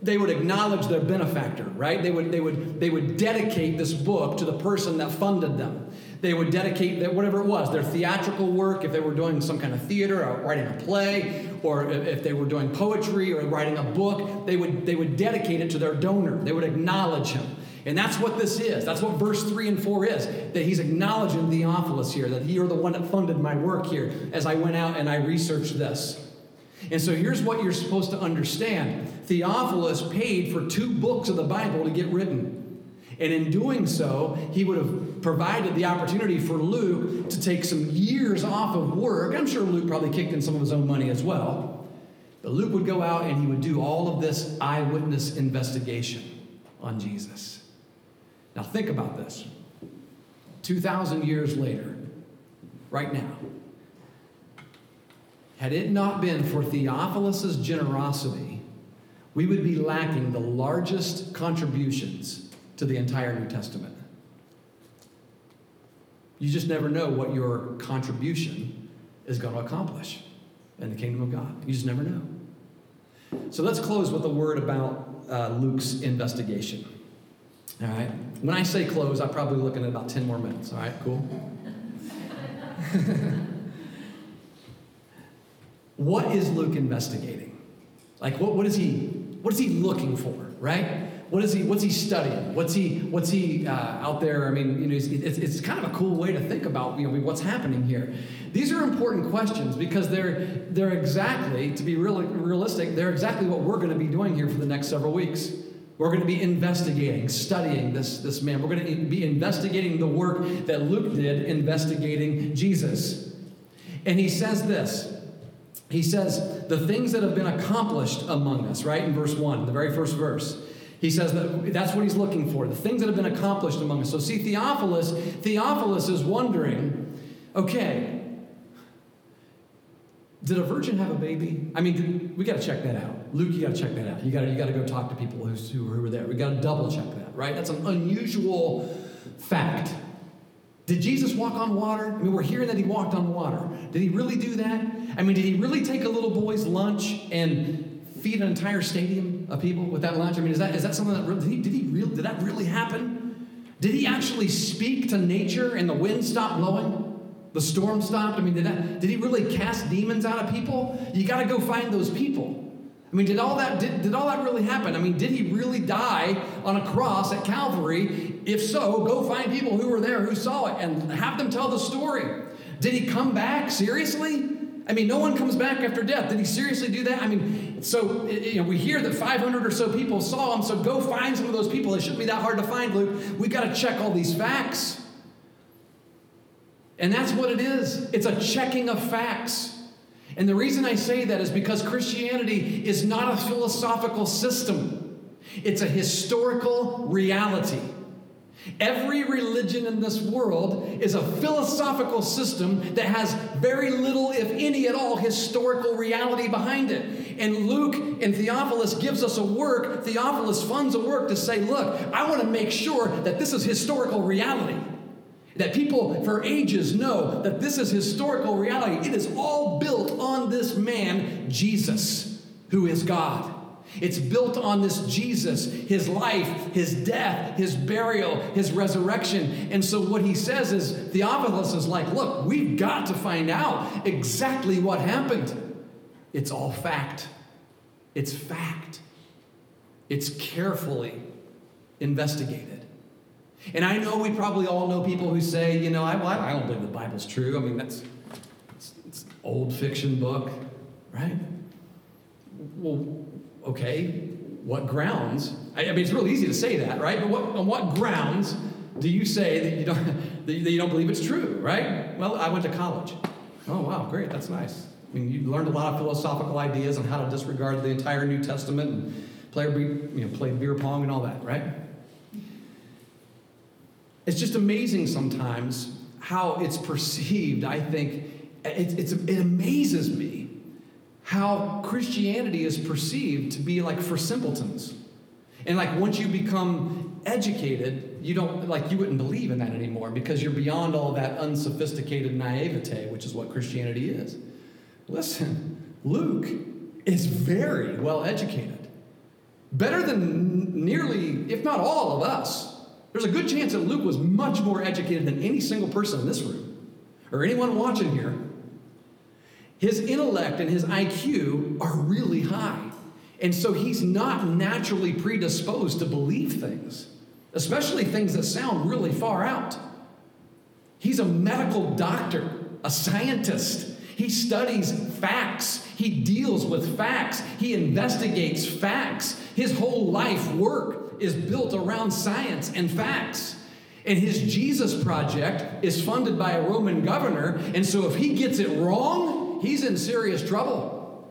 they would acknowledge their benefactor, right? They would, they, would, they would dedicate this book to the person that funded them. They would dedicate that whatever it was, their theatrical work, if they were doing some kind of theater or writing a play, or if they were doing poetry or writing a book, they would, they would dedicate it to their donor. They would acknowledge him. And that's what this is. That's what verse 3 and 4 is. That he's acknowledging Theophilus here, that you're the one that funded my work here as I went out and I researched this. And so here's what you're supposed to understand Theophilus paid for two books of the Bible to get written. And in doing so, he would have provided the opportunity for Luke to take some years off of work. I'm sure Luke probably kicked in some of his own money as well. But Luke would go out and he would do all of this eyewitness investigation on Jesus. Now, think about this 2,000 years later, right now, had it not been for Theophilus' generosity, we would be lacking the largest contributions to the entire New Testament. You just never know what your contribution is going to accomplish in the kingdom of God. You just never know. So let's close with a word about uh, Luke's investigation. All right? When I say close, I'm probably looking at about 10 more minutes. All right, cool? <laughs> what is Luke investigating? Like, what, what, is he, what is he looking for, right? What is he, what's he studying? What's he, what's he uh, out there? I mean, you know, it's, it's kind of a cool way to think about, you know, what's happening here. These are important questions because they're, they're exactly, to be real, realistic, they're exactly what we're going to be doing here for the next several weeks. We're going to be investigating, studying this, this man. We're going to be investigating the work that Luke did, investigating Jesus. And he says this He says, the things that have been accomplished among us, right? In verse 1, the very first verse. He says that that's what he's looking for, the things that have been accomplished among us. So see, Theophilus, Theophilus is wondering, okay, did a virgin have a baby? I mean, we got to check that out. Luke, you got to check that out. You got you to go talk to people who, who were there. We got to double check that, right? That's an unusual fact. Did Jesus walk on water? I mean, we're hearing that he walked on water. Did he really do that? I mean, did he really take a little boy's lunch and feed an entire stadium of people with that lunch? I mean, is that is that something that really, did he did he real did that really happen? Did he actually speak to nature and the wind stopped blowing? The storm stopped. I mean, did, that, did he really cast demons out of people? You got to go find those people. I mean, did all that did, did all that really happen? I mean, did he really die on a cross at Calvary? If so, go find people who were there who saw it and have them tell the story. Did he come back seriously? I mean, no one comes back after death. Did he seriously do that? I mean, so you know, we hear that 500 or so people saw him. So go find some of those people. It shouldn't be that hard to find, Luke. We got to check all these facts. And that's what it is it's a checking of facts. And the reason I say that is because Christianity is not a philosophical system, it's a historical reality. Every religion in this world is a philosophical system that has very little, if any at all, historical reality behind it. And Luke and Theophilus gives us a work, Theophilus funds a work to say, look, I want to make sure that this is historical reality that people for ages know that this is historical reality. It is all built on this man, Jesus, who is God. It's built on this Jesus, his life, his death, his burial, his resurrection. And so what he says is Theophilus is like, look, we've got to find out exactly what happened. It's all fact. It's fact. It's carefully investigated. And I know we probably all know people who say, you know, I, I don't believe the Bible's true. I mean, that's it's, it's old fiction book, right? Well, okay, what grounds? I, I, mean, it's real easy to say that, right? But what, on what grounds do you say that you don't <laughs> that you don't believe it's true, right? Well, I went to college. Oh, wow, great, that's nice. I mean, you learned a lot of philosophical ideas on how to disregard the entire New Testament and play, you know, play beer pong and all that, right? It's just amazing sometimes how it's perceived. I think it, it's, it amazes me how Christianity is perceived to be like for simpletons. And like once you become educated, you don't like you wouldn't believe in that anymore because you're beyond all that unsophisticated naivete, which is what Christianity is. Listen, Luke is very well educated. Better than nearly, if not all of us. There's a good chance that Luke was much more educated than any single person in this room or anyone watching here. His intellect and his IQ are really high. And so he's not naturally predisposed to believe things, especially things that sound really far out. He's a medical doctor, a scientist. He studies facts. He deals with facts. He investigates facts. His whole life work is built around science and facts. And his Jesus project is funded by a Roman governor. And so if he gets it wrong, he's in serious trouble.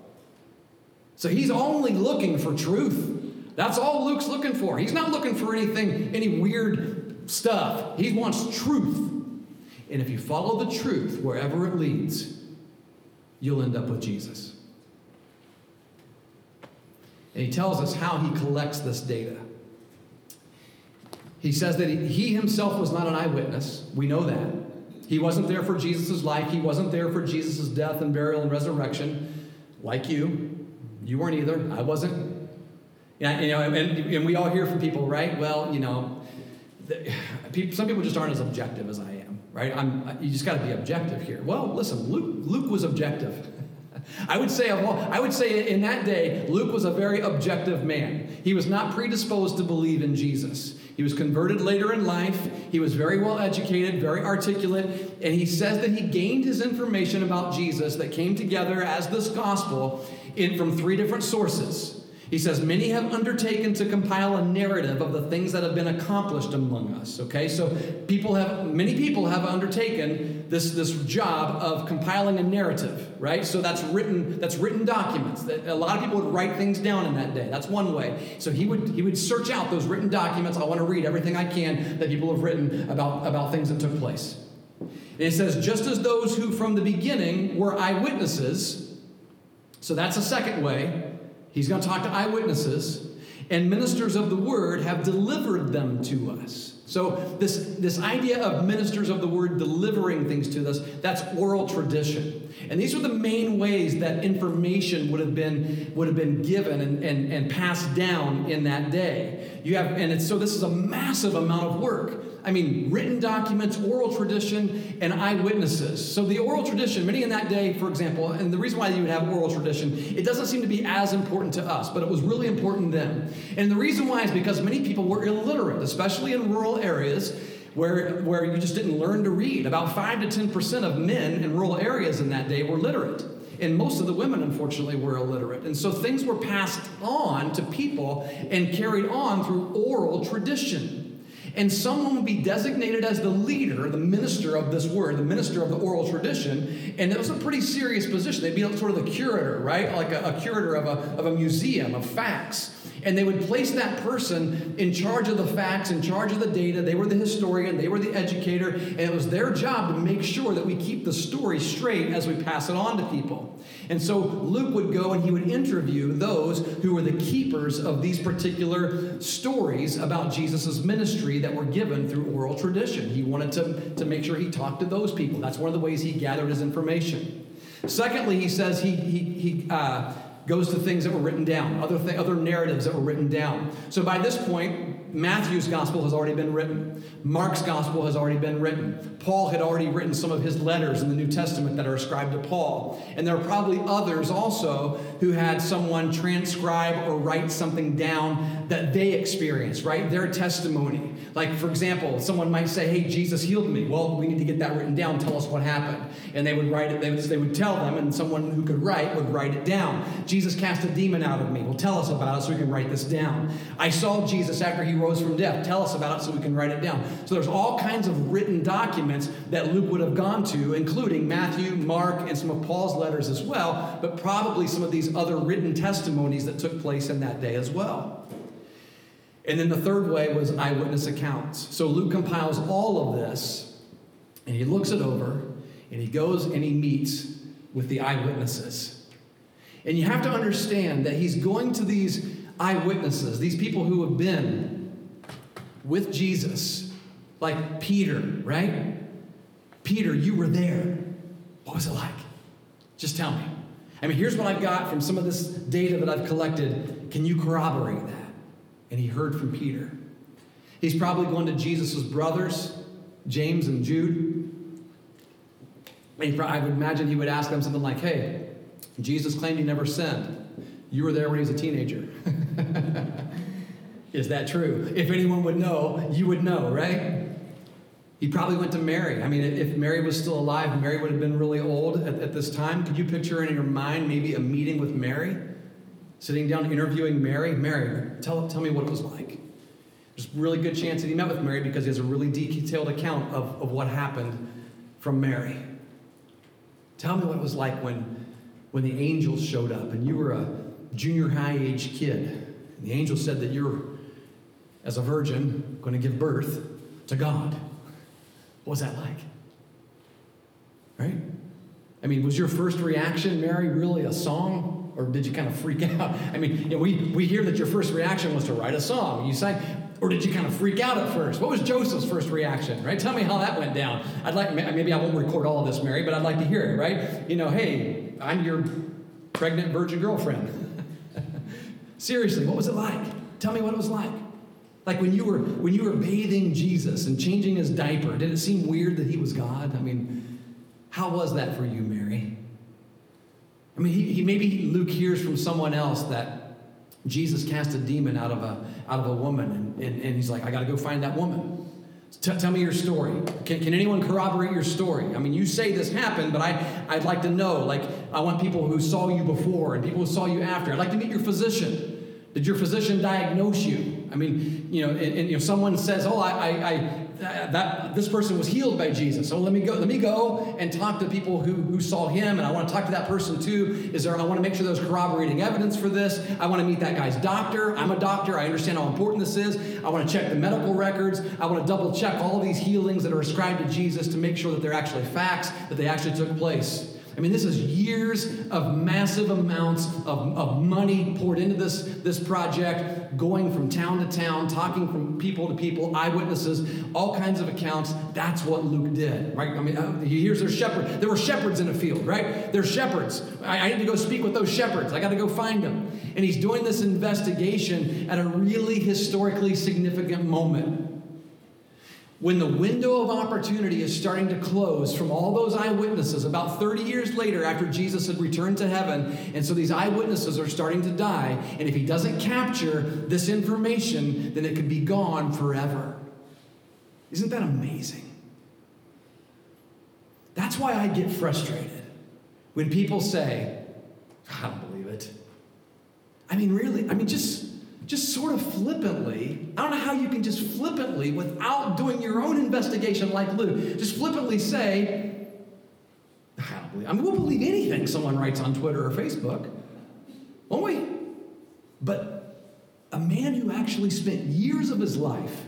So he's only looking for truth. That's all Luke's looking for. He's not looking for anything, any weird stuff. He wants truth. And if you follow the truth wherever it leads, you'll end up with Jesus. And he tells us how he collects this data. He says that he, himself was not an eyewitness. We know that. He wasn't there for Jesus' life, he wasn't there for Jesus' death and burial and resurrection, like you. You weren't either. I wasn't. Yeah, you know, and, and we all hear from people, right? Well, you know, the, people, some people just aren't as objective as I am, right? I'm, you just got to be objective here. Well, listen, Luke, Luke was objective. <laughs> I would say, I would say in that day, Luke was a very objective man. He was not predisposed to believe in Jesus. He was converted later in life. He was very well educated, very articulate, and he says that he gained his information about Jesus that came together as this gospel in, from three different sources. He says, Many have undertaken to compile a narrative of the things that have been accomplished among us. Okay, so people have, many people have undertaken this, this job of compiling a narrative, right? So that's written, that's written documents. That a lot of people would write things down in that day. That's one way. So he would he would search out those written documents. I want to read everything I can that people have written about, about things that took place. It says, just as those who from the beginning were eyewitnesses so that's a second way. He's going to talk to eyewitnesses, and ministers of the word have delivered them to us. So this, this idea of ministers of the word delivering things to us, that's oral tradition. And these are the main ways that information would have been, would have been given and, and, and passed down in that day. You have, and so this is a massive amount of work. I mean, written documents, oral tradition, and eyewitnesses. So the oral tradition, many in that day, for example, and the reason why you would have oral tradition, it doesn't seem to be as important to us, but it was really important then. And the reason why is because many people were illiterate, especially in rural areas where, where you just didn't learn to read. About 5 to 10% of men in rural areas in that day were literate. And most of the women, unfortunately, were illiterate. And so things were passed on to people and carried on through oral tradition and someone would be designated as the leader, the minister of this word, the minister of the oral tradition, and it was a pretty serious position. They'd be sort of the curator, right? Like a, a curator of a, of a museum of facts. And they would place that person in charge of the facts, in charge of the data. They were the historian, they were the educator, and it was their job to make sure that we keep the story straight as we pass it on to people. And so Luke would go and he would interview those who were the keepers of these particular stories about Jesus' ministry that were given through oral tradition. He wanted to, to make sure he talked to those people. That's one of the ways he gathered his information. Secondly, he says he, he, he uh, goes to things that were written down, other, th- other narratives that were written down. So by this point, Matthew's gospel has already been written. Mark's gospel has already been written. Paul had already written some of his letters in the New Testament that are ascribed to Paul. And there are probably others also who had someone transcribe or write something down that they experienced, right? Their testimony. Like, for example, someone might say, Hey, Jesus healed me. Well, we need to get that written down. Tell us what happened. And they would write it, they would, they would tell them, and someone who could write would write it down. Jesus cast a demon out of me. Well, tell us about it so we can write this down. I saw Jesus after he rose from death. Tell us about it so we can write it down. So there's all kinds of written documents that Luke would have gone to, including Matthew, Mark, and some of Paul's letters as well, but probably some of these other written testimonies that took place in that day as well. And then the third way was eyewitness accounts. So Luke compiles all of this and he looks it over and he goes and he meets with the eyewitnesses. And you have to understand that he's going to these eyewitnesses, these people who have been with Jesus, like Peter, right? Peter, you were there. What was it like? Just tell me. I mean, here's what I've got from some of this data that I've collected. Can you corroborate that? And he heard from Peter. He's probably going to Jesus' brothers, James and Jude. And I would imagine he would ask them something like, Hey, Jesus claimed he never sinned. You were there when he was a teenager. <laughs> Is that true? If anyone would know, you would know, right? He probably went to Mary. I mean, if Mary was still alive, Mary would have been really old at, at this time. Could you picture in your mind maybe a meeting with Mary? Sitting down interviewing Mary? Mary, tell, tell me what it was like. There's a really good chance that he met with Mary because he has a really detailed account of, of what happened from Mary. Tell me what it was like when, when the angels showed up and you were a junior high age kid. And the angel said that you're, as a virgin, going to give birth to God. What was that like? Right? I mean, was your first reaction, Mary, really a song? Or did you kind of freak <laughs> out? I mean, you know, we, we hear that your first reaction was to write a song. You sang, or did you kind of freak out at first? What was Joseph's first reaction, right? Tell me how that went down. I'd like, maybe I won't record all of this, Mary, but I'd like to hear it, right? You know, hey, I'm your pregnant virgin girlfriend. <laughs> Seriously, what was it like? Tell me what it was like. Like when you were when you were bathing Jesus and changing his diaper, did it seem weird that he was God? I mean, how was that for you, Mary? I mean, he, he maybe Luke hears from someone else that Jesus cast a demon out of a out of a woman, and, and, and he's like, I got to go find that woman. T- tell me your story. Can, can anyone corroborate your story? I mean, you say this happened, but I, I'd like to know. Like, I want people who saw you before and people who saw you after. I'd like to meet your physician. Did your physician diagnose you? I mean, you know, and, and know, someone says, "Oh, I, I, I that this person was healed by Jesus." So let me go. Let me go and talk to people who, who saw him, and I want to talk to that person too. Is there? I want to make sure there's corroborating evidence for this. I want to meet that guy's doctor. I'm a doctor. I understand how important this is. I want to check the medical records. I want to double check all these healings that are ascribed to Jesus to make sure that they're actually facts, that they actually took place. I mean, this is years of massive amounts of, of money poured into this, this project, going from town to town, talking from people to people, eyewitnesses, all kinds of accounts. That's what Luke did, right? I mean, uh, here's their shepherd. There were shepherds in a field, right? They're shepherds. I, I need to go speak with those shepherds. I got to go find them. And he's doing this investigation at a really historically significant moment when the window of opportunity is starting to close from all those eyewitnesses, about 30 years later after Jesus had returned to heaven, and so these eyewitnesses are starting to die, and if he doesn't capture this information, then it could be gone forever. Isn't that amazing? That's why I get frustrated when people say, I don't believe it. I mean, really, I mean, just just sort of flippantly, I don't know how you can just flippantly, without doing your own investigation like Luke, just flippantly say, I don't believe, I mean, we'll believe anything someone writes on Twitter or Facebook, won't we? But a man who actually spent years of his life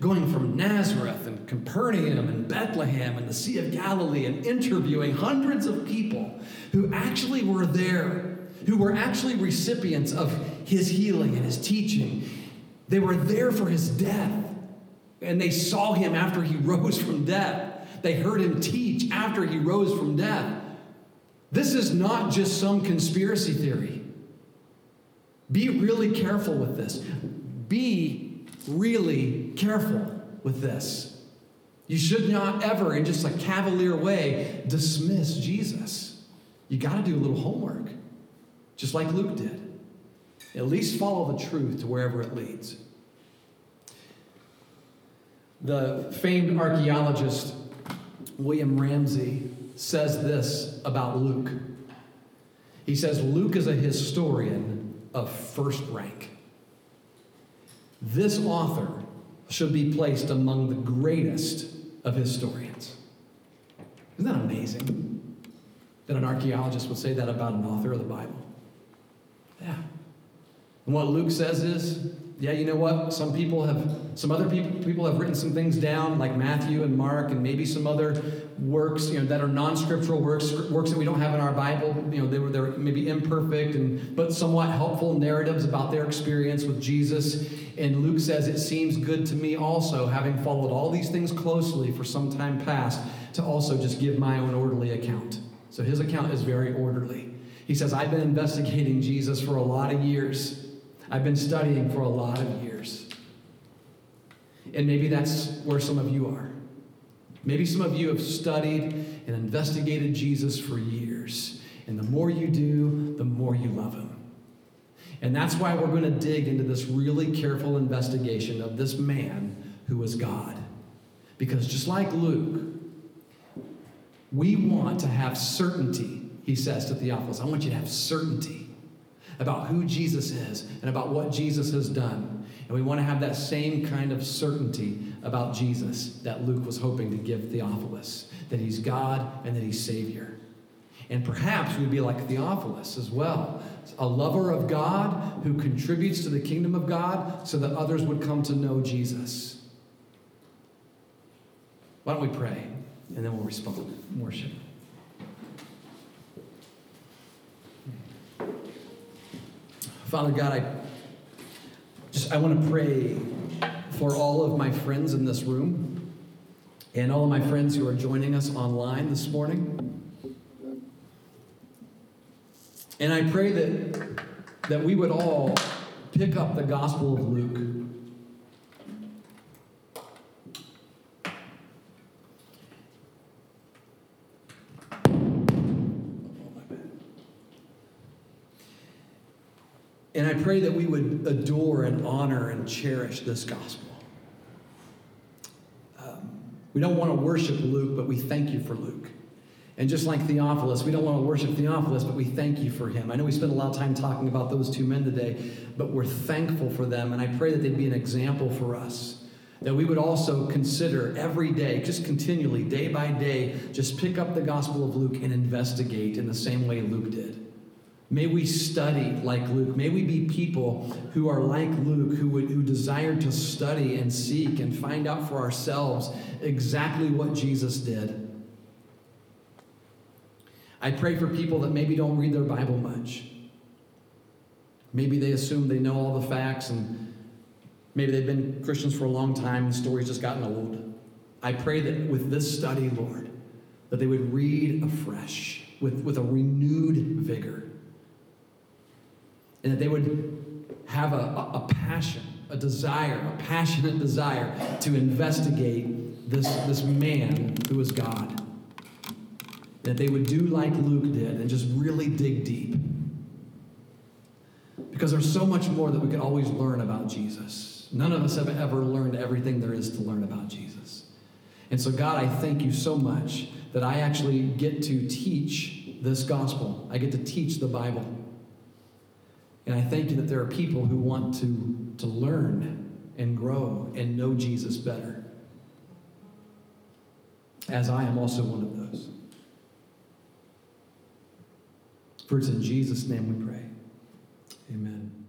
going from Nazareth and Capernaum and Bethlehem and the Sea of Galilee and interviewing hundreds of people who actually were there who were actually recipients of his healing and his teaching. They were there for his death, and they saw him after he <laughs> rose from death. They heard him teach after he rose from death. This is not just some conspiracy theory. Be really careful with this. Be really careful with this. You should not ever, in just a cavalier way, dismiss Jesus. You got to do a little homework just like Luke did. At least follow the truth to wherever it leads. The famed archaeologist William Ramsay says this about Luke. He says Luke is a historian of first rank. This author should be placed among the greatest of historians. Isn't that amazing that an archaeologist would say that about an author of the Bible? Yeah. And what Luke says is, yeah, you know what? Some people have, some other people, people have written some things down, like Matthew and Mark, and maybe some other works, you know, that are non-scriptural works, works that we don't have in our Bible. You know, they were they're maybe imperfect and but somewhat helpful narratives about their experience with Jesus. And Luke says, it seems good to me also, having followed all these things closely for some time past, to also just give my own orderly account. So his account is very orderly. He says, I've been investigating Jesus for a lot of years. I've been studying for a lot of years. And maybe that's where some of you are. Maybe some of you have studied and investigated Jesus for years. And the more you do, the more you love him. And that's why we're going to dig into this really careful investigation of this man who was God. Because just like Luke, we want to have certainty, he says to Theophilus. I want you to have certainty about who Jesus is and about what Jesus has done. And we want to have that same kind of certainty about Jesus that Luke was hoping to give Theophilus that he's God and that he's Savior. And perhaps we'd be like Theophilus as well, a lover of God who contributes to the kingdom of God so that others would come to know Jesus. Why don't we pray and then we'll respond. Worship. Father God, I just I want to pray for all of my friends in this room and all of my friends who are joining us online this morning. And I pray that that we would all pick up the Gospel of Luke And I pray that we would adore and honor and cherish this gospel. Um, we don't want to worship Luke, but we thank you for Luke. And just like Theophilus, we don't want to worship Theophilus, but we thank you for him. I know we spent a lot of time talking about those two men today, but we're thankful for them. And I pray that they'd be an example for us. That we would also consider every day, just continually, day by day, just pick up the Gospel of Luke and investigate in the same way Luke did. May we study like Luke. May we be people who are like Luke, who, would, who desire to study and seek and find out for ourselves exactly what Jesus did. I pray for people that maybe don't read their Bible much. Maybe they assume they know all the facts and maybe they've been Christians for a long time and the story's just gotten old. I pray that with this study, Lord, that they would read afresh with, with a renewed vigor and that they would have a, a, a passion, a desire, a passionate desire to investigate this, this man who is God. That they would do like Luke did and just really dig deep. Because there's so much more that we could always learn about Jesus. None of us have ever learned everything there is to learn about Jesus. And so, God, I thank you so much that I actually get to teach this gospel. I get to teach the Bible. And I thank you that there are people who want to, to learn and grow and know Jesus better. As I am also one of those. For it's in Jesus' name we pray. Amen.